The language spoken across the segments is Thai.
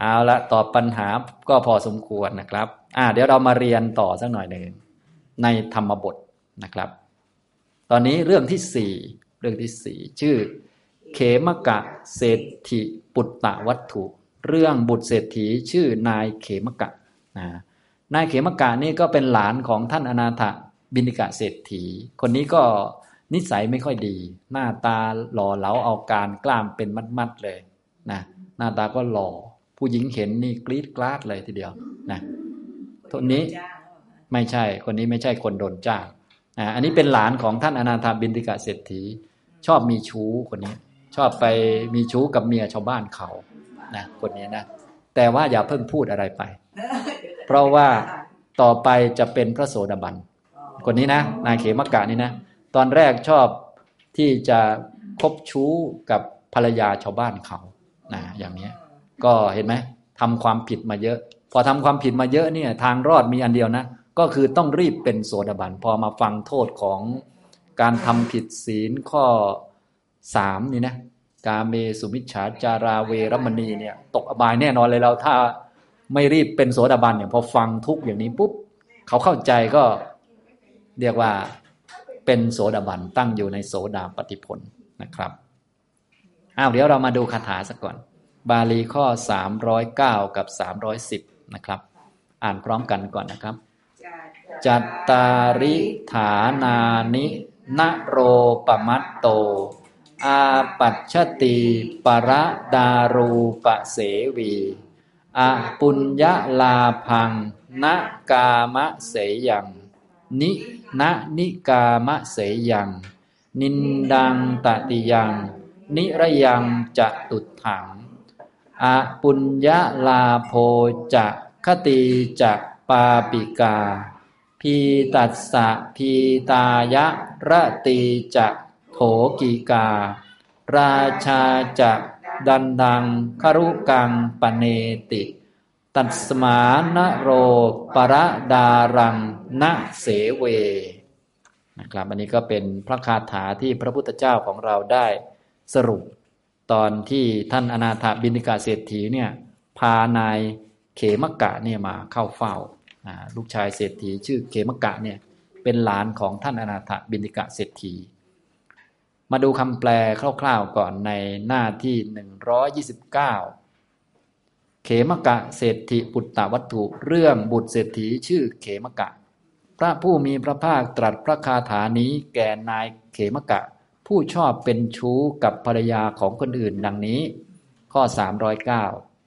เอาละตอบปัญหาก็พอสมควรนะครับ อ่า เดี๋ยวเรามาเรียนต่อสักหน่อยหนึ่งในธรรมบทนะครับ ตอนนี้เรื่องที่สี่เรื่องที่สี่ชื่อ เขมกะเศรษฐิปุตตะวัตถุ เรื่องบุตรเศรษฐีชื่อนายเขมกะนะนายเขมกะนี่ก็เป็นหลานของท่านอนาถบินิกะเศรษฐี คนนี้ก็นิสัยไม่ค่อยดี หน้าตาหล่อเหลาเอาการกล้ามเป็นมัดๆเลยนะหน้าตาก็หล่อ ผู้หญิงเห็นนี่กรี๊ดกราดเลยทีเดียวนะคนนี้ไม่ใช่คนนี้ไม่ใช่คนโดนจ้างอ่าอันนี้เป็นหลานของท่านอนาถบินติกะเศรษฐี ชอบมีชู้คนนี้ ชอบไปมีชู้กับเมียชาวบ้านเขานะคนนี้นะแต่ว่าอย่าเพิ่งพูดอะไรไป เพราะว่าต่อไปจะเป็นพระโสดาบันคนนี้นะนายเขมกะนี่นะ ตอนแรกชอบที่จะคบชู้กับภรรยาชาวบ้านเขานะอย่างนี้ ก็เห็นไหมทำความผิดมาเยอะ พอทำความผิดมาเยอะเนี่ยทางรอดมีอันเดียวนะ ก็คือต้องรีบเป็นโสดาบัน พอมาฟังโทษของการทำผิดศีลข้อสามนี่นะกาเมสุมิชฉาจาราเวรมณีเนี่ย ตกอบายแน่นอนเลยเราถ้าไม่รีบเป็นโสดาบันเนี่ยพอฟังทุกอย่างนี้ปุ๊บเขาเข้าใจก็เรียกว่าเป็นโสดาบันตั้งอยู่ในโสดาปฏิผลนะครับอ้าวเดี๋ยวเรามาดูคาถาสักก่อน บาลีข้อ 309 กับ 310 นะครับ อ่านพร้อมกันก่อนนะครับ จัตตาริฐานานินโรปมัตโต อาปัชชติปรดารูปเสวีอปุญญาลาพังนกามะเสยังนิณนิกามะเสยัง นินดังตติยัง นิระยังจะตุถัง อปุญญาลาโพจะคติจะปาปิกา พีตัสสะพีตายะระตีจะโถกีกา ราชาจะดันดังครุกังปเนติ ตัสมานโรปรดารังนเสเวนะครับอันนี้ก็เป็นพระคาถาที่พระพุทธเจ้าของเราได้สรุป ตอนที่ท่านอนาถาบินิกาเศรษฐีเนี่ยพานายเขมกะเนี่ยมาเข้าเฝ้าลูกชายเศรษฐีชื่อเขมกะเนี่ยเป็นหลานของท่านอนาถบินิกะเศรษฐี มาดูคำแปลคร่าวๆก่อนในหน้าที่ 129 เขมกะเศรษฐิปุตตวัตถุเรื่องบุตรเศรษฐีชื่อเขมกะ พระผู้มีพระภาคตรัสพระคาถานี้แก่นายเขมกะ ผู้ชอบเป็นชู้กับภรรยาของคนอื่นดังนี้ ข้อ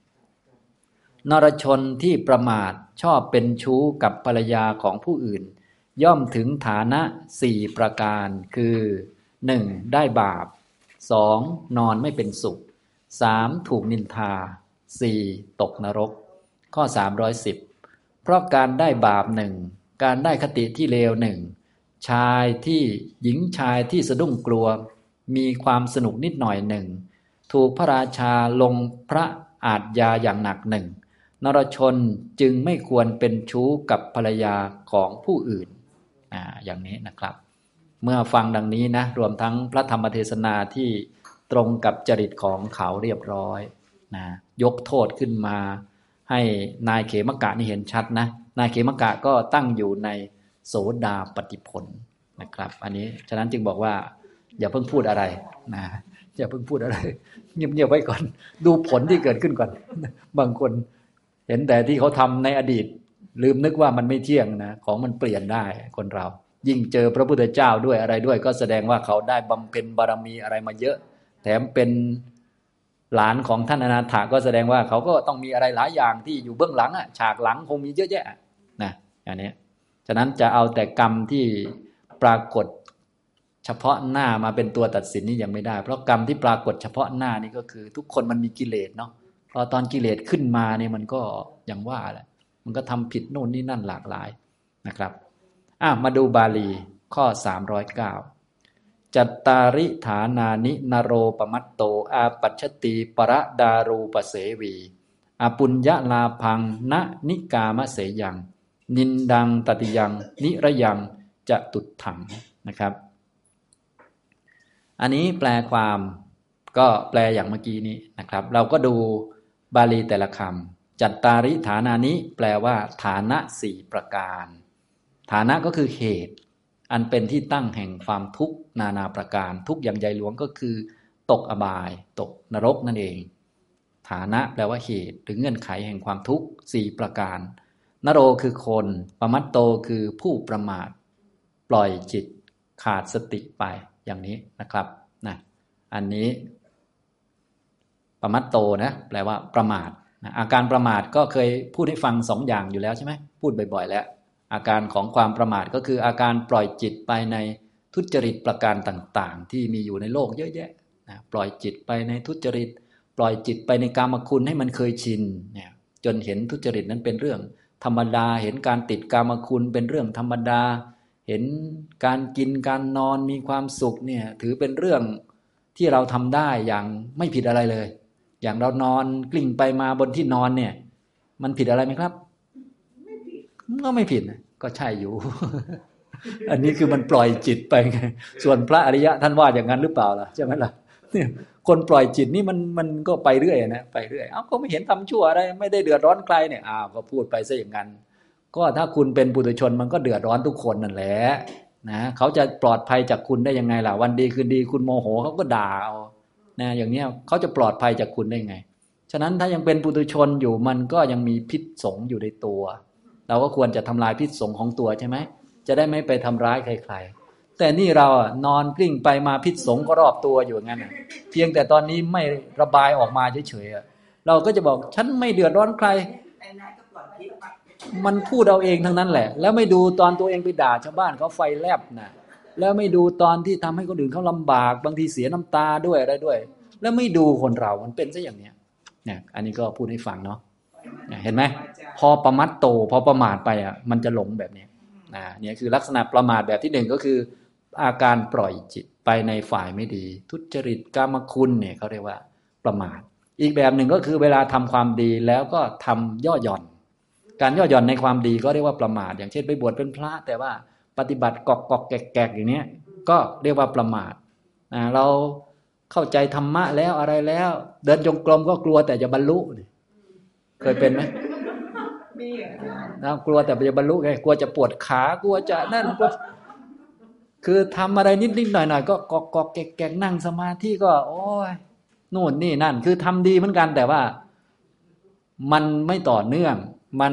309 นรชนที่ประมาทชอบเป็นชู้กับภรรยาของผู้อื่น ย่อมถึงฐานะสี่ประการ คือ 1. ได้บาป 2. นอนไม่เป็นสุข 3. ถูกนินทา 4. ตกนรก ข้อ 310 เพราะการได้บาปหนึ่งการได้คติที่เลวหนึ่ง ชายที่หญิงชายที่สะดุ้งกลัว มีความสนุกนิดหน่อยหนึ่ง ถูกพระราชาลงพระอาจยาอย่างหนักหนึ่ง นรชนจึงไม่ควรเป็นชู้กับภรรยาของผู้อื่นอ่าอย่างนี้นะครับ เมื่อฟังดังนี้นะ รวมทั้งพระธรรมเทศนาที่ตรงกับจริตของเขาเรียบร้อยนะยกโทษขึ้นมา ให้นายเขมกะนี่เห็นชัดนะ นายเขมกะก็ตั้งอยู่ใน โสดาปฏิผลนะครับ อันนี้ฉะนั้นจึงบอกว่า อย่าเพิ่งพูดอะไรนะอย่าเพิ่งพูดอะไร เงียบๆไว้ก่อน ดูผลที่เกิดขึ้นก่อน บางคนเห็นแต่ที่เขาทำในอดีต ลืมนึกว่ามันไม่เที่ยงนะของมันเปลี่ยนได้คนเรา ยิ่งเจอพระพุทธเจ้าด้วยอะไรด้วย ก็แสดงว่าเขาได้บำเพ็ญบารมีอะไรมาเยอะ แถมเป็นหลานของท่านอนาถาก็แสดงว่าเขาก็ต้องมีอะไรหลายอย่างที่อยู่เบื้องหลังอะฉากหลังคงมีเยอะแยะนะอันนี้ ฉะนั้นจะเอาแต่กรรมที่ปรากฏเฉพาะหน้ามาเป็นตัวตัดสินนี่ยังไม่ได้ เพราะกรรมที่ปรากฏเฉพาะหน้านี่ก็คือ ทุกคนมันมีกิเลสเนาะพอตอนกิเลสขึ้นมาเนี่ยมันก็อย่างว่าแหละมันก็ทำผิดโน่นนี่นั่นหลากหลายนะครับอะมาดูบาลีข้อ 309 จัตตาริฐานานินโรปมัตโต อาปัชติปรดารูปเสวีอปุญญาลาพังณนิกามเสยัง นินดังตติยัง นิระยังจะตุดถังนะครับ อันนี้แปลความก็แปลอย่างเมื่อกี้นี้นะครับ เราก็ดูบาลีแต่ละคำจัตตาริฐานานิแปลว่า ฐานะสี่ประการ ฐานะก็คือเหตุ อันเป็นที่ตั้งแห่งความทุกข์นานาประการ ทุกอย่างใหญ่หลวงก็คือ ตกอบาย ตกนรกนั่นเอง ฐานะแปลว่าเหตุหรือเงื่อนไขแห่งความทุกข์สี่ประการ นโรคือคนปมัตโตคือผู้ประมาท ปล่อยจิตขาดสติไปอย่างนี้นะครับนะอันนี้ประมัตโตนะแปลว่าประมาทนะอาการประมาทก็เคยพูดให้ฟังสองอย่างอยู่แล้วใช่ไหมพูดบ่อยๆ แล้ว อาการของความประมาทก็คืออาการปล่อยจิตไปในทุจริตประการต่างๆ ที่มีอยู่ในโลกเยอะแยะนะปล่อยจิตไปในทุจริต ปล่อยจิตไปในกามคุณให้มันเคยชินเนี่ยจนเห็นทุจริตนั้นเป็นเรื่อง ธรรมดา เห็นการติดกามคุณเป็นเรื่องธรรมดา เห็นการกินการนอนมีความสุขเนี่ยถือเป็นเรื่องที่เราทำได้อย่างไม่ผิดอะไรเลย อย่างเรานอนกลิ้งไปมาบนที่นอนเนี่ย มันผิดอะไรไหมครับไม่ผิดก็ไม่ผิดก็ใช่อยู่ อันนี้คือมันปล่อยจิตไปไงส่วนพระอริยะท่านว่าอย่างนั้นหรือเปล่าล่ะใช่ไหมล่ะเนี่ย คนปล่อยจิตนี่มันมันก็ไปเรื่อยนะไปเรื่อยเอ้าก็ไม่เห็นทำชั่วอะไรไม่ได้เดือดร้อนใครเนี่ยอ้าวก็พูดไปซะอย่างนั้น ก็ถ้าคุณเป็นปุถุชนมันก็เดือดร้อนทุกคนนั่นแหละนะเขาจะปลอดภัยจากคุณได้ยังไงล่ะวันดีคืนดีคุณโมโหเขาก็ด่าเอานะอย่างเนี้ยเขาจะปลอดภัยจากคุณได้ไง ฉะนั้นถ้ายังเป็นปุถุชนอยู่มันก็ยังมีพิษสงอยู่ในตัว เราก็ควรจะทำลายพิษสงของตัวใช่ไหมจะได้ไม่ไปทำร้ายใครๆ แต่นี่เราอะนอนกลิ้งไปมาพิษสงก็รอบตัวอยู่งั้นเพียงแต่ตอนนี้ไม่ระบายออกมาเฉยๆเราก็จะบอกฉันไม่เดือดร้อนใคร มันพูดเอาเองทั้งนั้นแหละ แล้วไม่ดูตอนตัวเองไปด่าชาวบ้านเขาไฟแลบนะแล้วไม่ดูตอนที่ทำให้คนอื่นเขาลำบาก บางทีเสียน้ำตาด้วยอะไรด้วย แล้วไม่ดูคนเรามันเป็นซะอย่างเนี้ยเนี่ยอันนี้ก็พูดให้ฟังเนาะเห็นไหมพอประมัดโตพอประมาทไปอะมันจะหลงแบบนี้นะเนี่ยคือลักษณะประมาทแบบที่หนึ่งก็คือ อาการปล่อยจิตไปในฝ่ายไม่ดี ทุจริตกรรมคุณเนี่ยเขาเรียกว่าประมาท อีกแบบหนึ่งก็คือเวลาทำความดีแล้วก็ทำย่อหย่อน การย่อหย่อนในความดีก็เรียกว่าประมาท อย่างเช่นไปบวชเป็นพระ แต่ว่าปฏิบัติกอกกอกแกกแกกอย่างนี้ก็เรียกว่าประมาทเราเข้าใจธรรมะแล้วอะไรแล้ว เดินจงกรมก็กลัวแต่จะบรรลุเคยเป็นไหมมีนะกลัวแต่จะบรรลุไงกลัวจะปวดขากลัวจะนั่นก็ คือทำอะไรนิดนิดหน่อยหน่อยก็กอกกอกแกกแกนั่งสมาธิก็ โอ้ยนู่นนี่นั่น คือทำดีเหมือนกันแต่ว่า มันไม่ต่อเนื่อง มัน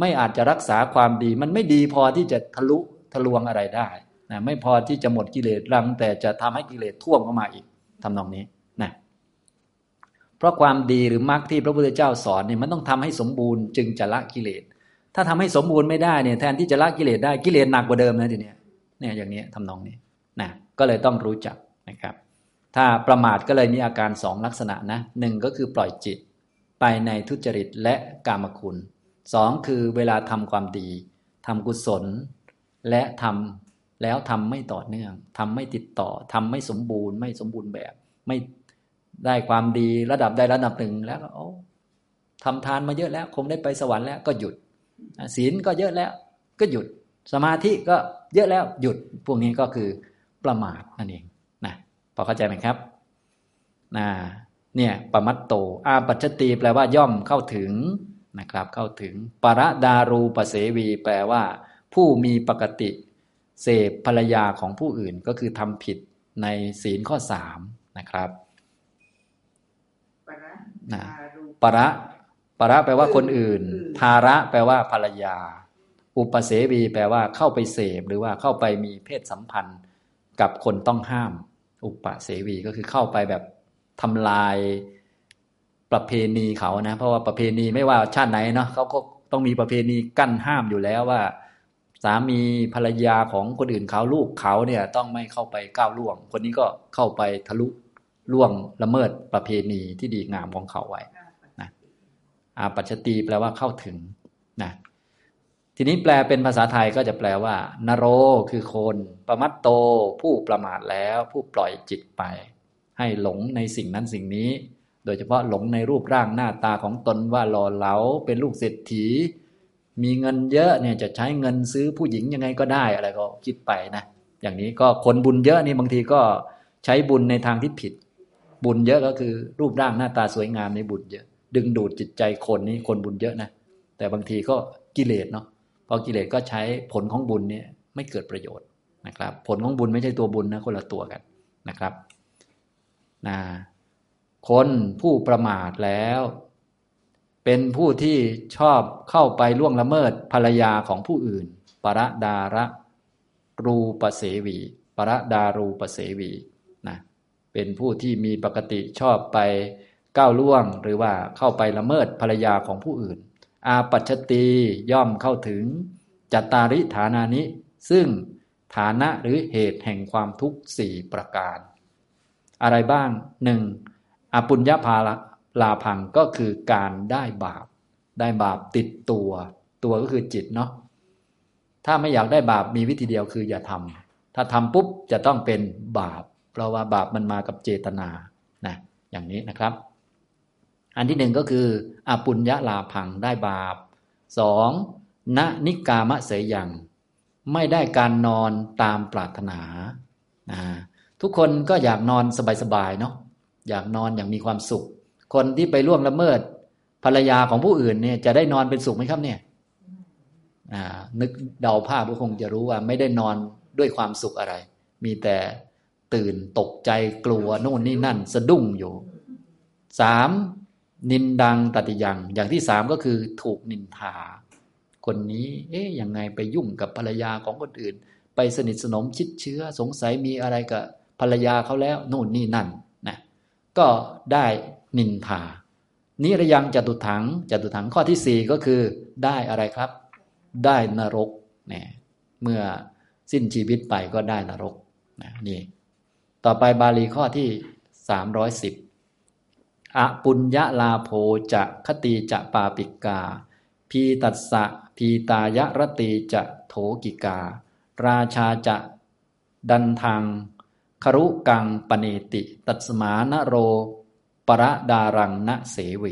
ไม่อาจจะรักษาความดี มันไม่ดีพอที่จะทะลุทะลวงอะไรได้นะไม่พอที่จะหมดกิเลสรัง แต่จะทำให้กิเลสท่วมเข้ามาอีกทำนองนี้นะเพราะความดีหรือมรรคที่พระพุทธเจ้าสอนเนี่ยมันต้องทำให้สมบูรณ์จึงจะละกิเลสถ้าทำให้สมบูรณ์ไม่ได้เนี่ยแทนที่จะละกิเลสได้กิเลสหนักกว่าเดิมนะทีเนี้ย เนี่ยอย่างนี้ทำนองนี้นะก็เลยต้องรู้จักนะครับ ถ้าประมาทก็เลยมีอาการสองลักษณะนะหนึ่งก็คือปล่อยจิต ไปในทุจริตและกามคุณสองคือเวลาทำความดีทำกุศล และทำแล้วทำไม่ต่อเนื่องทำไม่ติดต่อทำไม่สมบูรณ์ไม่สมบูรณ์แบบ ไม่ได้ความดีระดับใดระดับหนึ่งแล้วก็โอ้ทำทานมาเยอะแล้ว คงได้ไปสวรรค์แล้วก็หยุดศีลก็เยอะแล้ว ก็หยุดสมาธิก็ เยอะแล้วหยุดพวกนี้ก็คือประมาทนั่นเองนะพอเข้าใจไหมครับนะเนี่ยประมัตโต อาปัจจตีแปลว่าย่อมเข้าถึงนะครับ เข้าถึงปรดารูปเสวี แปลว่า ผู้มีปกติ เสพภรรยาของผู้อื่นก็คือทำผิดในศีลข้อสามนะครับนะปรระปรระแปลว่าคนอื่น ภาระแปลว่าภรรยา อุปเสวีแปลว่าเข้าไปเสพหรือว่าเข้าไปมีเพศสัมพันธ์กับคนต้องห้าม อุปเสวีก็คือเข้าไปแบบทำลายประเพณีเขานะ เพราะว่าประเพณีไม่ว่าชาติไหนเนาะเขาก็ต้องมีประเพณีกั้นห้ามอยู่แล้วว่า สามีภรรยาของคนอื่นเขาลูกเขาเนี่ยต้องไม่เข้าไปก้าวล่วง คนนี้ก็เข้าไปทะลุล่วงละเมิดประเพณีที่ดีงามของเขาไว้นะอาปัจจตีแปลว่าเข้าถึงนะ ทีนี้แปลเป็นภาษาไทยก็จะแปลว่า นโรคือคนประมัตโต ผู้ประมาทแล้ว ผู้ปล่อยจิตไป ให้หลงในสิ่งนั้นสิ่งนี้ โดยเฉพาะหลงในรูปร่างหน้าตาของตนว่าหล่อเหลาเป็นลูกเศรษฐี มีเงินเยอะเนี่ยจะใช้เงินซื้อผู้หญิงยังไงก็ได้อะไรก็คิดไปนะ อย่างนี้ก็คนบุญเยอะนี่บางทีก็ใช้บุญในทางที่ผิด บุญเยอะก็คือรูปร่างหน้าตาสวยงามในบุญเยอะ ดึงดูดจิตใจคนนี่คนบุญเยอะนะแต่บางทีก็กิเลสเนาะ พอกิเลสก็ใช้ผลของบุญเนี่ยไม่เกิดประโยชน์นะครับ ผลของบุญไม่ใช่ตัวบุญนะคนละตัวกันนะครับนะคนผู้ประมาทแล้ว เป็นผู้ที่ชอบเข้าไปล่วงละเมิดภรรยาของผู้อื่น ประดาระรูปเสวีประดารูปเสวีนะเป็นผู้ที่มีปกติชอบไปก้าวล่วงหรือว่าเข้าไปละเมิดภรรยาของผู้อื่น อาปัชตีย่อมเข้าถึงจัตตาริฐานานิ ซึ่งฐานะหรือเหตุแห่งความทุกข์สี่ประการ อะไรบ้างหนึ่งอปุญญาภาลาพังก็คือการได้บาป ได้บาปติดตัว ตัวก็คือจิตเนาะถ้าไม่อยากได้บาปมีวิธีเดียวคืออย่าทำถ้าทำปุ๊บจะต้องเป็นบาป เพราะว่าบาปมันมากับเจตนานะอย่างนี้นะครับ อันที่หนึ่งก็คืออปุญญาลาพังได้บาปสองณนิกามะเสยยังไม่ได้การนอนตามปรารถนานะทุกคนก็อยากนอนสบายๆเนาะอยากนอนอย่างมีความสุข คนที่ไปล่วงละเมิด ภรรยาของผู้อื่นเนี่ยจะได้นอนเป็นสุขไหมครับเนี่ยนึกเดาภาพก็คงจะรู้ว่า ไม่ได้นอนด้วยความสุขอะไร มีแต่ตื่นตกใจกลัวโน่นนี่นั่น สะดุ้งอยู่สาม นินดังตติยัง อย่างที่สามก็คือถูกนินทา คนนี้ เอ๊ยยังไงไปยุ่งกับภรรยาของคนอื่น ไปสนิทสนมชิดเชื้อ สงสัยมีอะไรกับภรรยาเขาแล้วโน่นนี่นั่นนะก็ได้นินทานิรยังจตุถังจตุถังข้อที่สี่ก็คือได้อะไรครับ ได้นรกเนี่ยเมื่อสิ้นชีวิตไปก็ได้นรกนะนี่ ต่อไปบาลีข้อที่สามร้อยสิบ อปุญญาลาโภจะคติจะปาปิกา พีตัสสะพีตายะรตีจะโถกิกา ราชาจะดันทางครุกังปเนติ ตัสมานโร ประดารังณเสว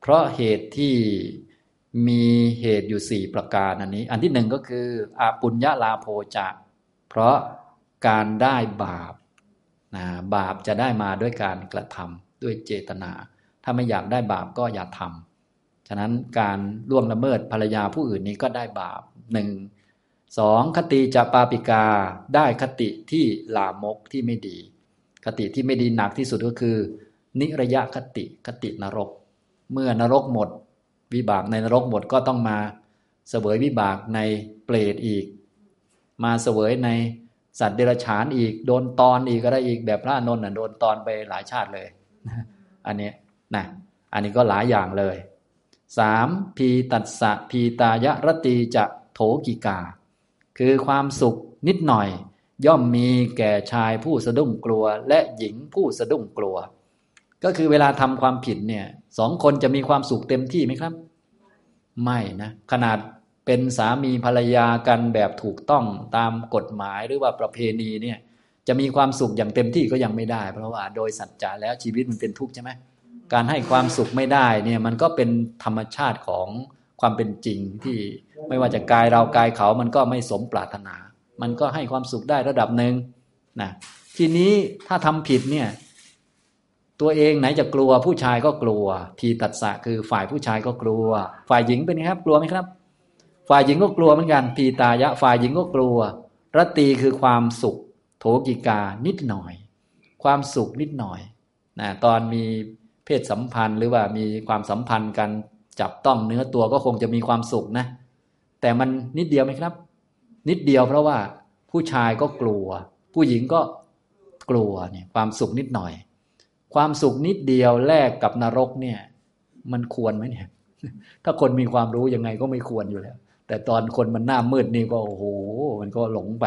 เพราะเหตุที่มีเหตุอยู่สี่ประการอันนี้ อันที่หนึ่งก็คืออาปุญญาลาโภจะ เพราะการได้บาปนะบาปจะได้มาด้วยการกระทำ ด้วยเจตนา ถ้าไม่อยากได้บาปก็อย่าทำฉะนั้นการล่วงละเมิดภรรยาผู้อื่นนี้ก็ได้บาปหนึ่งสองคติจะปาปิกาได้คติที่ลามกที่ไม่ดี คติที่ไม่ดีหนักที่สุดก็คือ นิระยะคติคตินรก เมื่อนรกหมด วิบากในนรกหมดก็ต้องมาเสวยวิบากในเปรตอีก มาเสวยในสัตว์เดรัจฉานอีก โดนตอนอีกก็ได้อีกแบบพระนนท์โดนตอนไปหลายชาติเลย อันนี้นะอันนี้ก็หลายอย่างเลยสามพีตัสสะพีตายะรตีจะโถกิกา คือความสุขนิดหน่อย ย่อมมีแก่ชายผู้สะดุ้งกลัว และหญิงผู้สะดุ้งกลัว ก็คือเวลาทำความผิดเนี่ยสองคนจะมีความสุขเต็มที่ไหมครับ ไม่นะขนาดเป็นสามีภรรยากันแบบถูกต้องตามกฎหมายหรือว่าประเพณีเนี่ย จะมีความสุขอย่างเต็มที่ก็ยังไม่ได้ เพราะว่าโดยสัจจะแล้วชีวิตมันเป็นทุกข์ใช่ไหมการให้ความสุขไม่ได้เนี่ยมันก็เป็นธรรมชาติของความเป็นจริงที่ไม่ว่าจะกายเรากายเขามันก็ไม่สมปรารถนา มันก็ให้ความสุขได้ระดับหนึ่งนะทีนี้ถ้าทำผิดเนี่ยตัวเองไหนจะกลัวผู้ชายก็กลัว ทีตัดสะคือฝ่ายผู้ชายก็กลัว ฝ่ายหญิงเป็นไงครับ กลัวไหมครับ ฝ่ายหญิงก็กลัวเหมือนกันพีตายะ ฝ่ายหญิงก็กลัวรตีคือความสุข โถกิกานิดหน่อย ความสุขนิดหน่อยนะตอนมีเพศสัมพันธ์หรือว่ามีความสัมพันธ์กันจับต้องเนื้อตัวก็คงจะมีความสุขนะ แต่มันนิดเดียวไหมครับ นิดเดียวเพราะว่าผู้ชายก็กลัว ผู้หญิงก็กลัวเนี่ยความสุขนิดหน่อย ความสุขนิดเดียวแลกกับนรกเนี่ย มันควรไหมเนี่ย ถ้าคนมีความรู้ยังไงก็ไม่ควรอยู่แล้ว แต่ตอนคนมันหน้ามืดนี่ก็โอ้โห มันก็หลงไป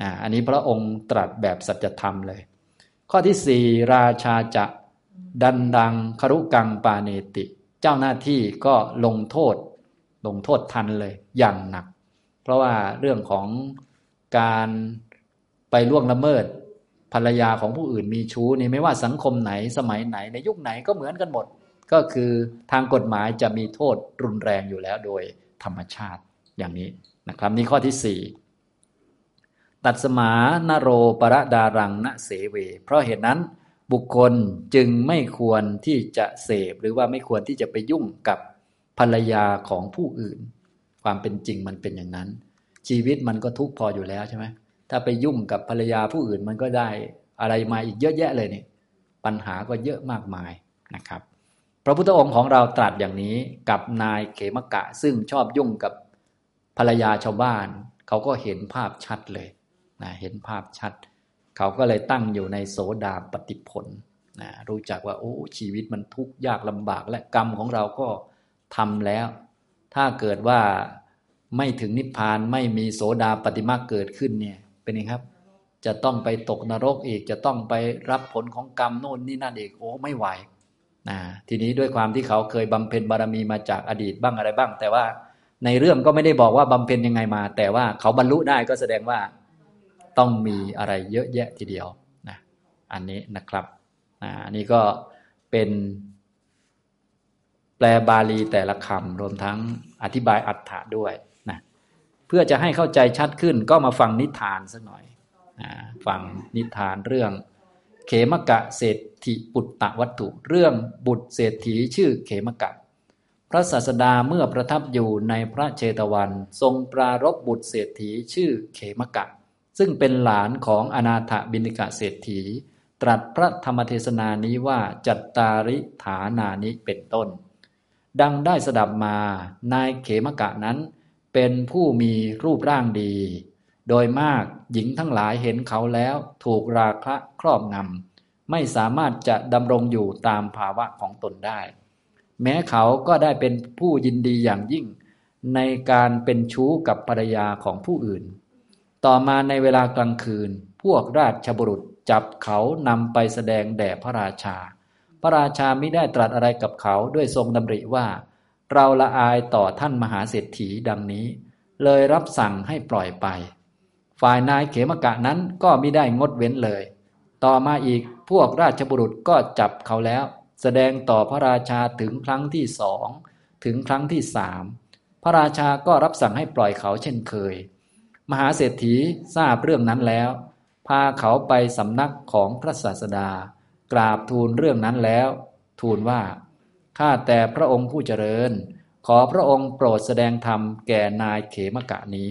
อ่าอันนี้พระองค์ตรัสแบบสัจธรรมเลย ข้อที่สี่ราชาจะดันดังครุกังปาเนติ เจ้าหน้าที่ก็ลงโทษ ลงโทษทันเลย อย่างหนัก เพราะว่าเรื่องของการไปล่วงละเมิด ภรรยาของผู้อื่นมีชู้นี่ไม่ว่าสังคมไหนสมัยไหนในยุคไหนก็เหมือนกันหมด ก็คือทางกฎหมายจะมีโทษรุนแรงอยู่แล้วโดยธรรมชาติอย่างนี้นะครับ นี่ข้อที่สี่ ตัดสมานโรปรดารังณเสเว เพราะเหตุนั้นบุคคลจึงไม่ควรที่จะเสพหรือว่าไม่ควรที่จะไปยุ่งกับภรรยาของผู้อื่น ความเป็นจริงมันเป็นอย่างนั้น ชีวิตมันก็ทุกข์พออยู่แล้วใช่ไหมถ้าไปยุ่งกับภรรยาผู้อื่นมันก็ได้อะไรมาอีกเยอะแยะเลยนี่ปัญหาก็เยอะมากมายนะครับ พระพุทธองค์ของเราตรัสอย่างนี้กับนายเขมกะซึ่งชอบยุ่งกับภรรยาชาวบ้าน เขาก็เห็นภาพชัดเลย นะเห็นภาพชัด เขาก็เลยตั้งอยู่ในโสดาปฏิผลนะรู้จักว่าโอ้ชีวิตมันทุกข์ยากลำบากและกรรมของเราก็ทำแล้ว ถ้าเกิดว่าไม่ถึงนิพพานไม่มีโสดาปฏิมาเกิดขึ้นเนี่ยเป็นไงครับ จะต้องไปตกนรกอีกจะต้องไปรับผลของกรรมโน่นนี่นั่นอีกโอ้ไม่ไหวนะทีนี้ด้วยความที่เขาเคยบำเพ็ญบารมีมาจากอดีตบ้างอะไรบ้าง แต่ว่าในเรื่องก็ไม่ได้บอกว่าบำเพ็ญยังไงมา แต่ว่าเขาบรรลุได้ก็แสดงว่า ต้องมีอะไรเยอะแยะทีเดียวนะอันนี้นะครับอันนี้ก็เป็นแปลบาลีแต่ละคำรวมทั้งอธิบายอัฏฐะด้วยนะเพื่อจะให้เข้าใจชัดขึ้นก็มาฟังนิทานสักหน่อยนะฟังนิทานเรื่อง เขมกะเศรษฐิปุตตะวัตถุ เรื่องบุตรเศรษฐีชื่อเขมกะ พระศาสดาเมื่อประทับอยู่ในพระเชตวัน ทรงปรารบบุตรเศรษฐีชื่อเขมกะ ซึ่งเป็นหลานของอนาถบินิกะเศรษฐี ตรัสพระธรรมเทศนานี้ว่าจัตตาริฐานานิเป็นต้น ดังได้สดับมานายเขมกะนั้น เป็นผู้มีรูปร่างดี โดยมากหญิงทั้งหลายเห็นเขาแล้วถูกราคะครอบงำไม่สามารถจะดำรงอยู่ตามภาวะของตนได้ แม้เขาก็ได้เป็นผู้ยินดีอย่างยิ่ง ในการเป็นชู้กับภรรยาของผู้อื่น ต่อมาในเวลากลางคืน พวกราชบุรุษจับเขานำไปแสดงแด่พระราชา พระราชาไม่ได้ตรัสอะไรกับเขาด้วยทรงดำริว่า เราละอายต่อท่านมหาเศรษฐีดังนี้ เลยรับสั่งให้ปล่อยไป ฝ่ายนายเขมกะนั้นก็ไม่ได้งดเว้นเลย ต่อมาอีกพวกราชบุรุษก็จับเขาแล้ว แสดงต่อพระราชาถึงครั้งที่สองถึงครั้งที่สามพระราชาก็รับสั่งให้ปล่อยเขาเช่นเคย มหาเศรษฐีทราบเรื่องนั้นแล้ว พาเขาไปสำนักของพระศาสดา กราบทูลเรื่องนั้นแล้ว ทูลว่า ข้าแต่พระองค์ผู้เจริญ ขอพระองค์โปรดแสดงธรรมแก่นายเขมกะนี้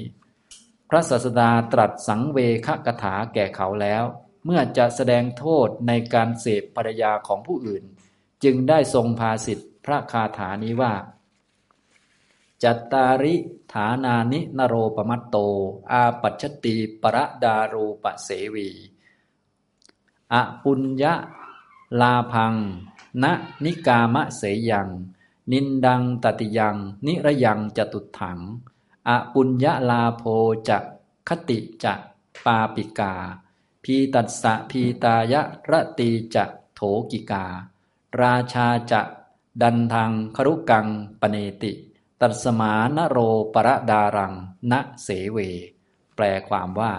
พระศาสดาตรัสสังเวคกถาแก่เขาแล้ว เมื่อจะแสดงโทษในการเสพภรรยาของผู้อื่น จึงได้ทรงภาสิทธิพระคาถานี้ว่า จัตตาริฐานานินโรปมัตโต อาปัชติประดารูปเสวีอปุญญะลาพัง ณนิกามะเสยัง นินดังตติยัง นิระยังจตุถัง อปุญญาลาโพจะคติจะปาปิกา พีตัสสะพีตายะระตีจะโถกิกา ราชาจะดันทางครุกังปเนติ ตัสมานโรปรดารัง ณเสเว แปลความว่า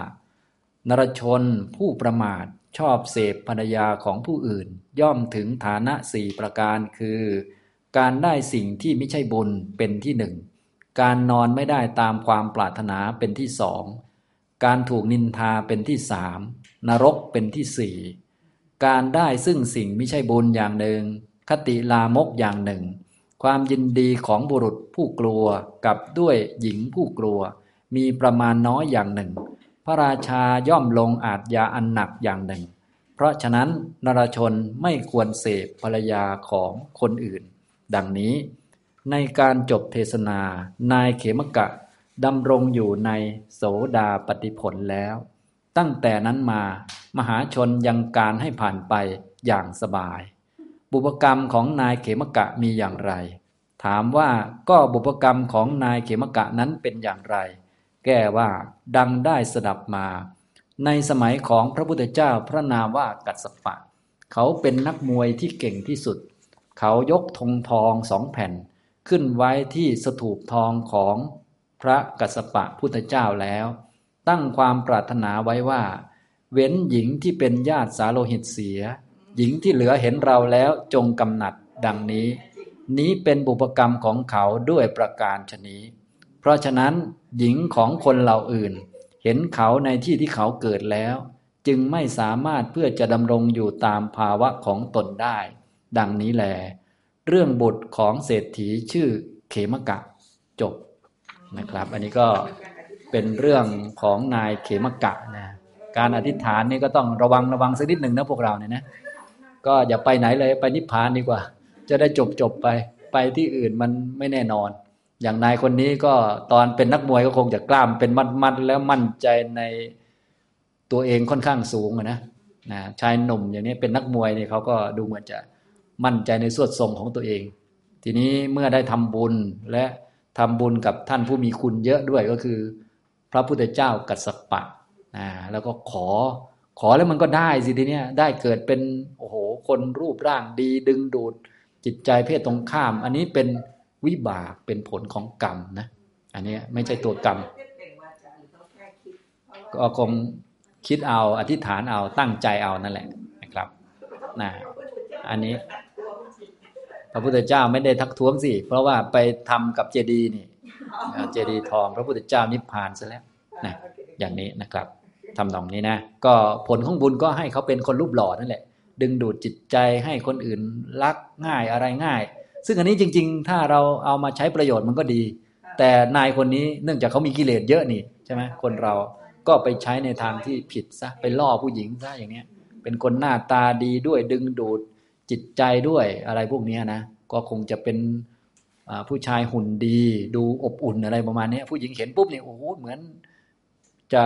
นรชนผู้ประมาทชอบเสพภรรยาของผู้อื่น ย่อมถึงฐานะสี่ประการคือ การได้สิ่งที่ไม่ใช่บุญเป็นที่หนึ่ง การนอนไม่ได้ตามความปรารถนาเป็นที่สอง การถูกนินทาเป็นที่สามนรกเป็นที่สี่การได้ซึ่งสิ่งไม่ใช่บุญอย่างหนึ่ง คติลามกอย่างหนึ่ง ความยินดีของบุรุษผู้กลัวกับด้วยหญิงผู้กลัว มีประมาณน้อยอย่างหนึ่ง พระราชาย่อมลงอาจยาอันหนักอย่างหนึ่ง เพราะฉะนั้นนรชนไม่ควรเสพภรรยาของคนอื่น ดังนี้ ในการจบเทศนา นายเขมกะดำรงอยู่ในโสดาปฏิผลแล้ว ตั้งแต่นั้นมามหาชนยังการให้ผ่านไปอย่างสบาย บุพกรรมของนายเขมกะมีอย่างไร ถามว่าก็บุพกรรมของนายเขมกะนั้นเป็นอย่างไร แก้ว่า ดังได้สดับมา ในสมัยของพระพุทธเจ้าพระนามว่ากัสสปะ เขาเป็นนักมวยที่เก่งที่สุด เขายกธงทองสองแผ่น ขึ้นไว้ที่สถูปทองของพระกัสสปะพุทธเจ้าแล้ว ตั้งความปรารถนาไว้ว่า เว้นหญิงที่เป็นญาติสาโลหิตเสีย หญิงที่เหลือเห็นเราแล้วจงกำหนัดดังนี้ นี้เป็นบุพกรรมของเขาด้วยประการชนี้ เพราะฉะนั้นหญิงของคนเหล่าอื่น เห็นเขาในที่ที่เขาเกิดแล้ว จึงไม่สามารถเพื่อจะดำรงอยู่ตามภาวะของตนได้ ดังนี้แลเรื่องบทของเศรษฐีชื่อเขมกะจบนะครับ อันนี้ก็เป็นเรื่องของนายเขมกะนะการอธิษฐานนี่ก็ต้องระวังระวังสักนิดหนึ่งนะพวกเราเนี่ยนะ ก็อย่าไปไหนเลยไปนิพพานดีกว่า จะได้จบจบไป ไปที่อื่นมันไม่แน่นอน อย่างนายคนนี้ก็ตอนเป็นนักมวยก็คงจะกล้ามเป็นมัดๆแล้วมั่นใจในตัวเองค่อนข้างสูงนะนะชายหนุ่มอย่างนี้เป็นนักมวยเนี่ยเขาก็ดูเหมือนจะมั่นใจในสวดทรงของตัวเอง ทีนี้เมื่อได้ทำบุญและทำบุญกับท่านผู้มีคุณเยอะด้วยก็คือ พระพุทธเจ้ากัสสปะนะแล้วก็ขอ ขอแล้วมันก็ได้สิทีเนี้ยได้เกิดเป็นโอ้โหคนรูปร่างดีดึงดูด จิตใจเพศตรงข้าม อันนี้เป็นวิบากเป็นผลของกรรมนะ อันนี้ไม่ใช่ตัวกรรมก็คงคิดเอาอธิษฐานเอาตั้งใจเอานั่นแหละนะครับนะอันนี้ พระพุทธเจ้าไม่ได้ทักท้วงสิ เพราะว่าไปทำกับเจดีย์นี่เจดีย์ทอง พระพุทธเจ้านิพพานซะแล้วนะอย่างนี้นะครับ ทำนองนี้นะ ก็ผลของบุญก็ให้เขาเป็นคนรูปหล่อนั่นแหละ ดึงดูดจิตใจให้คนอื่นรักง่ายอะไรง่าย ซึ่งอันนี้จริง ๆ ถ้าเราเอามาใช้ประโยชน์มันก็ดี แต่นายคนนี้เนื่องจากเขามีกิเลสเยอะนี่ใช่ไหมคนเราก็ไปใช้ในทางที่ผิดซะไปล่อผู้หญิงซะอย่างเนี้ย เป็นคนหน้าตาดีด้วยดึงดูดจิตใจด้วยอะไรพวกนี้นะก็คงจะเป็นผู้ชายหุ่นดี ดูอบอุ่นอะไรประมาณนี้ผู้หญิงเห็นปุ๊บเนี่ยโอ้โหเหมือน จะ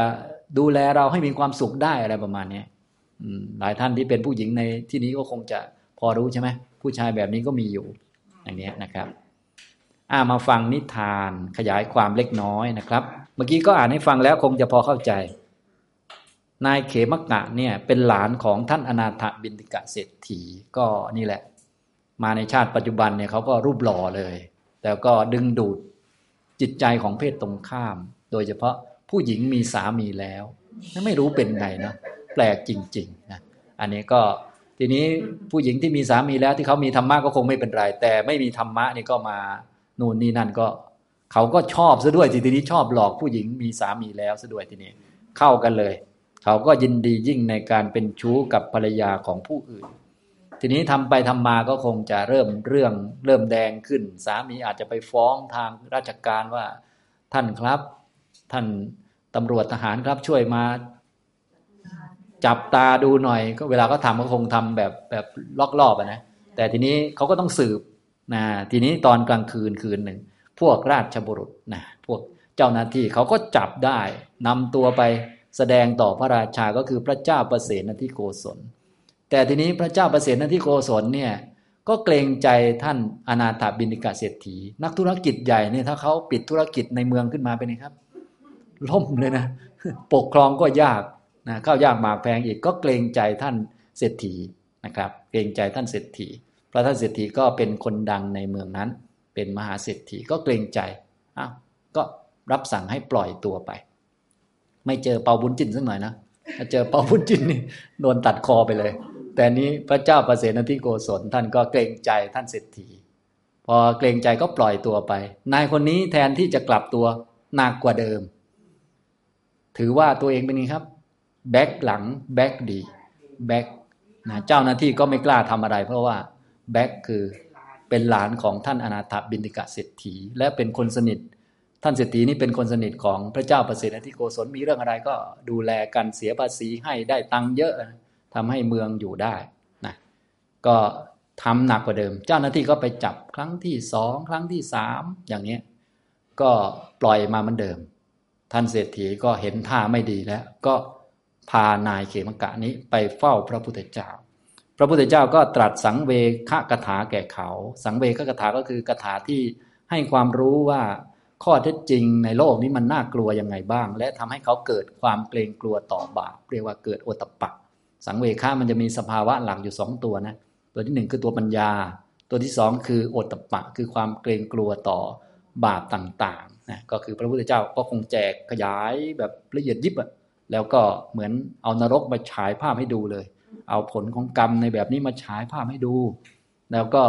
ดูแลเราให้มีความสุขได้อะไรประมาณนี้หลายท่านที่เป็นผู้หญิงในที่นี้ก็คงจะพอรู้ใช่ไหมผู้ชายแบบนี้ก็มีอยู่อย่างนี้นะครับอ่ามาฟังนิทานขยายความเล็กน้อยนะครับ เมื่อกี้ก็อ่านให้ฟังแล้วคงจะพอเข้าใจ นายเขมกะเนี่ยเป็นหลานของท่านอนาถบินติกะเศรษฐีก็นี่แหละ มาในชาติปัจจุบันเนี่ยเขาก็รูปหล่อเลย แล้วก็ดึงดูดจิตใจของเพศตรงข้าม โดยเฉพาะ ผู้หญิงมีสามีแล้วไม่รู้เป็นไงนะแปลกจริงๆนะอันนี้ก็ทีนี้ผู้หญิงที่มีสามีแล้วที่เขามีธรรมะก็คงไม่เป็นไร แต่ไม่มีธรรมะนี่ก็มานู่นนี่นั่นก็เขาก็ชอบซะด้วยทีนี้ชอบหลอกผู้หญิงมีสามีแล้วซะด้วยทีนี้เข้ากันเลย เขาก็ยินดียิ่งในการเป็นชู้กับภรรยาของผู้อื่น ทีนี้ทำไปทำมาก็คงจะเริ่มเรื่องเริ่มแดงขึ้น สามีอาจจะไปฟ้องทางราชการว่า ท่านครับ ท่านตำรวจทหารครับช่วยมาจับตาดูหน่อย ก็เวลาก็ทำก็คงทำแบบแบบลอกรอบนะแต่ทีนี้เขาก็ต้องสืบนะทีนี้ตอนกลางคืนคืนหนึ่งพวกราชบุรุษนะพวกเจ้าหน้าที่เขาก็จับได้นำตัวไปแสดงต่อพระราชาก็คือพระเจ้าประเสนที่โกศล แต่ทีนี้พระเจ้าประเสนที่โกศลเนี่ยก็เกรงใจท่านอนาถาบินิกาเศรษฐี นักธุรกิจใหญ่เนี่ยถ้าเขาปิดธุรกิจในเมืองขึ้นมาเป็นไงครับ ล่มเลยนะ ปกครองก็ยากนะข้าวยากหมากแพงอีกก็เกรงใจท่านเศรษฐีนะครับ เกรงใจท่านเศรษฐีพระท่านเศรษฐีก็เป็นคนดังในเมืองนั้น เป็นมหาเศรษฐีก็เกรงใจอ้าวก็รับสั่งให้ปล่อยตัวไป ไม่เจอเปาบุญจินสักหน่อยนะถ้าเจอเปาบุญจินนี่โดนตัดคอไปเลย แต่นี้พระเจ้าประเสนทิโกศลท่านก็เกรงใจท่านเศรษฐี พอเกรงใจก็ปล่อยตัวไป นายคนนี้แทนที่จะกลับตัวหนักกว่าเดิม ถือว่าตัวเองเป็นไงครับ แบกหลัง แบกดีแบกนะเจ้าหน้าที่ก็ไม่กล้าทำอะไร เพราะว่าแบกคือเป็นหลานของท่านอนาถบินติกะเศรษฐี และเป็นคนสนิท ท่านเศรษฐีนี่เป็นคนสนิทของพระเจ้าประเสริฐที่โกศลมีเรื่องอะไรก็ดูแลกันเสียภาษีให้ได้ตังค์เยอะทำให้เมืองอยู่ได้นะก็ทำหนักกว่าเดิม เจ้าหน้าที่ก็ไปจับครั้งที่สองครั้งที่สามอย่างนี้ก็ปล่อยมาเหมือนเดิม ท่านเศรษฐีก็เห็นท่าไม่ดีแล้ว ก็พานายเขมกะนี้ไปเฝ้าพระพุทธเจ้า พระพุทธเจ้าก็ตรัสสังเวคกถาแก่เขา สังเวคกถาก็คือกถาที่ให้ความรู้ว่าข้อเท็จจริงในโลกนี้มันน่ากลัวยังไงบ้าง และทำให้เขาเกิดความเกรงกลัวต่อบาปเรียกว่าเกิดโอตปะ สังเวคามันจะมีสภาวะหลักอยู่สองตัวนะตัวที่หนึ่งคือตัวปัญญา ตัวที่สองคือโอตปะ คือความเกรงกลัวต่อบาปต่าง นะก็คือพระพุทธเจ้าก็คงแจกขยายแบบละเอียดยิบอะแล้วก็เหมือนเอานรกมาฉายภาพให้ดูเลย เอาผลของกรรมในแบบนี้มาฉายภาพให้ดู แล้วก็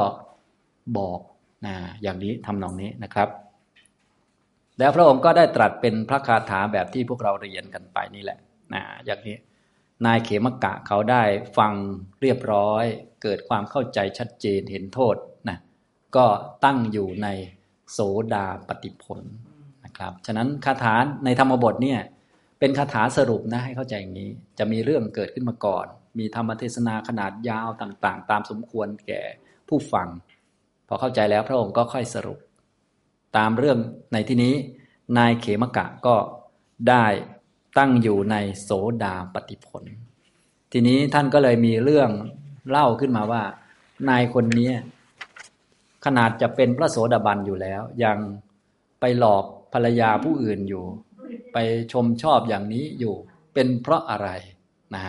บอกนะอย่างนี้ทำนองนี้นะครับ แล้วพระองค์ก็ได้ตรัสเป็นพระคาถาแบบที่พวกเราเรียนกันไปนี่แหละนะอย่างนี้ นายเขมกะเขาได้ฟังเรียบร้อย เกิดความเข้าใจชัดเจนเห็นโทษนะก็ตั้งอยู่ในโสดาปฏิผลน ครับฉะนั้นคาถาในธรรมบทเนี่ยเป็นคาถาสรุปนะให้เข้าใจอย่างนี้ จะมีเรื่องเกิดขึ้นมาก่อน มีธรรมเทศนาขนาดยาวต่าง ๆ ตามสมควรแก่ผู้ฟัง พอเข้าใจแล้วพระองค์ก็ค่อยสรุป ตามเรื่องในที่นี้ นายเขมกะก็ได้ตั้งอยู่ในโสดาปฏิผล ทีนี้ท่านก็เลยมีเรื่องเล่าขึ้นมาว่า นายคนนี้ขนาดจะเป็นพระโสดาบันอยู่แล้ว ยังไปหลอก ภรรยาผู้อื่นอยู่ ไปชมชอบอย่างนี้อยู่ เป็นเพราะอะไรนะ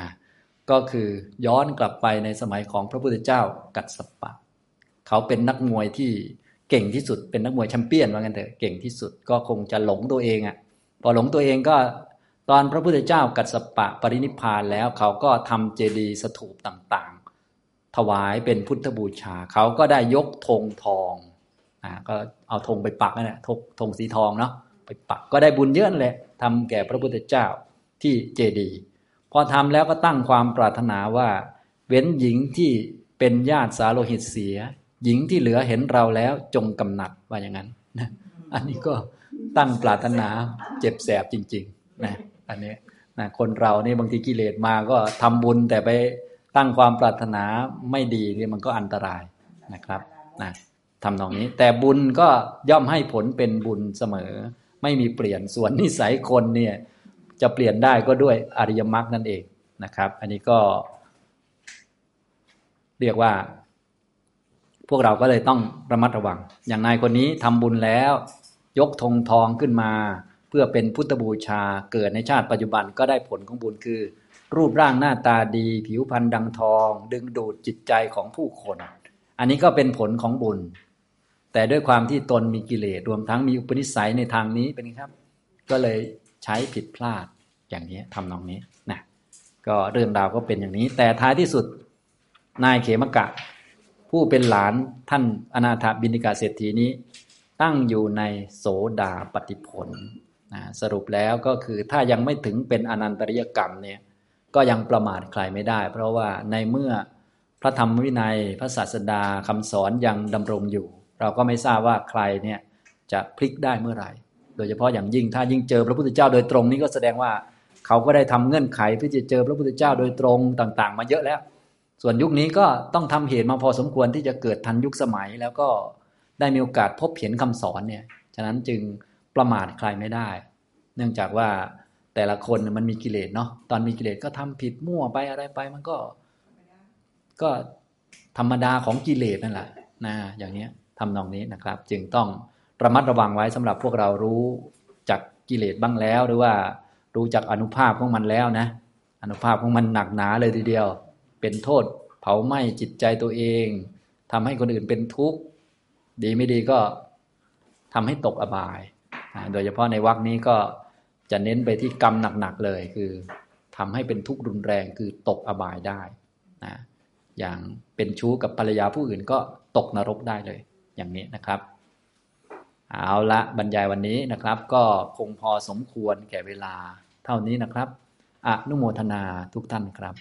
ก็คือย้อนกลับไปในสมัยของพระพุทธเจ้ากัดสปะ เขาเป็นนักมวยที่เก่งที่สุดเป็นนักมวยแชมเปี้ยนว่างั้นเถอะเก่งที่สุดก็คงจะหลงตัวเองอะ่ะพอหลงตัวเองก็ตอนพระพุทธเจ้ากัดสปะปรินิพานแล้วเขาก็ทำเจดีย์สถูปต่างๆ ถวายเป็นพุทธบูชา เขาก็ได้ยกธงทอง อ่าก็เอาธงไปปักนั่นแหละธงสีทองเนาะไปปักก็ได้บุญเยอะเลยทำแก่พระพุทธเจ้าที่เจดีย์พอทำแล้วก็ตั้งความปรารถนาว่า เว้นหญิงที่เป็นญาติสาโลหิตเสีย หญิงที่เหลือเห็นเราแล้วจงกำหนัดว่าอย่างนั้นนะอันนี้ก็ตั้งปรารถนาเจ็บแสบจริงๆนะอันนี้นะคนเรานี่บางทีกิเลสมาก็ทำบุญแต่ไปตั้งความปรารถนาไม่ดีนี่มันก็อันตรายนะครับนะ ทำตรงนี้ แต่บุญก็ย่อมให้ผลเป็นบุญเสมอ ไม่มีเปลี่ยนส่วนนิสัยคนเนี่ยจะเปลี่ยนได้ก็ด้วยอริยมรรคนั่นเองนะครับ อันนี้ก็ เรียกว่า พวกเราก็เลยต้องระมัดระวัง อย่างนายคนนี้ทำบุญแล้ว ยกธงทองขึ้นมา เพื่อเป็นพุทธบูชาเกิดในชาติปัจจุบันก็ได้ผลของบุญคือ รูปร่างหน้าตาดี ผิวพรรณดังทอง ดึงดูดจิตใจของผู้คน อันนี้ก็เป็นผลของบุญ แต่ด้วยความที่ตนมีกิเลสรวมทั้งมีอุปนิสัยในทางนี้เป็นครับ ก็เลยใช้ผิดพลาดอย่างนี้ทำนองนี้นะก็เรื่องราวก็เป็นอย่างนี้ แต่ท้ายที่สุดนายเขมกะ ผู้เป็นหลานท่านอนาถบินิกาเศรษฐีนี้ ตั้งอยู่ในโสดาปฏิผลนะสรุปแล้วก็คือถ้ายังไม่ถึงเป็นอนันตริยกรรมเนี่ยก็ยังประมาทใครไม่ได้ เพราะว่าในเมื่อพระธรรมวินัยพระศาสดาคำสอนยังดำรงอยู่ เราก็ไม่ทราบว่าใครเนี่ยจะพลิกได้เมื่อไหร่ โดยเฉพาะอย่างยิ่งถ้ายิ่งเจอพระพุทธเจ้าโดยตรงนี้ก็แสดงว่าเขาก็ได้ทำเงื่อนไขเพื่อจะเจอพระพุทธเจ้าโดยตรงต่าง ๆ มาเยอะแล้ว ส่วนยุคนี้ก็ต้องทำเหตุมาพอสมควรที่จะเกิดทันยุคสมัยแล้วก็ได้มีโอกาสพบเห็นคำสอนเนี่ย ฉะนั้นจึงประมาทใครไม่ได้ เนื่องจากว่าแต่ละคนมันมีกิเลสเนาะ ตอนมีกิเลสก็ทำผิดมั่วไปอะไรไปมันก็ ก็ธรรมดาของกิเลสนั่นแหละนะอย่างเนี้ย ทำนองนี้นะครับ จึงต้องระมัดระวังไว้สำหรับพวกเรารู้จากกิเลสบ้างแล้ว หรือว่ารู้จักอนุภาพของมันแล้วนะ อนุภาพของมันหนักหนาเลยทีเดียว เป็นโทษ เผาไหม้จิตใจตัวเองทำให้คนอื่นเป็นทุกข์ดีไม่ดีก็ทำให้ตกอบาย โดยเฉพาะในวรรคนี้ก็จะเน้นไปที่กรรมหนักๆเลยคือทำให้เป็นทุกข์รุนแรงคือตกอบายได้นะอย่างเป็นชู้กับภรรยาผู้อื่นก็ตกนรกได้เลย อย่างนี้นะครับ เอาละบรรยายวันนี้นะครับ ก็คงพอสมควรแก่เวลาเท่านี้นะครับอนุโมทนาทุกท่านครับ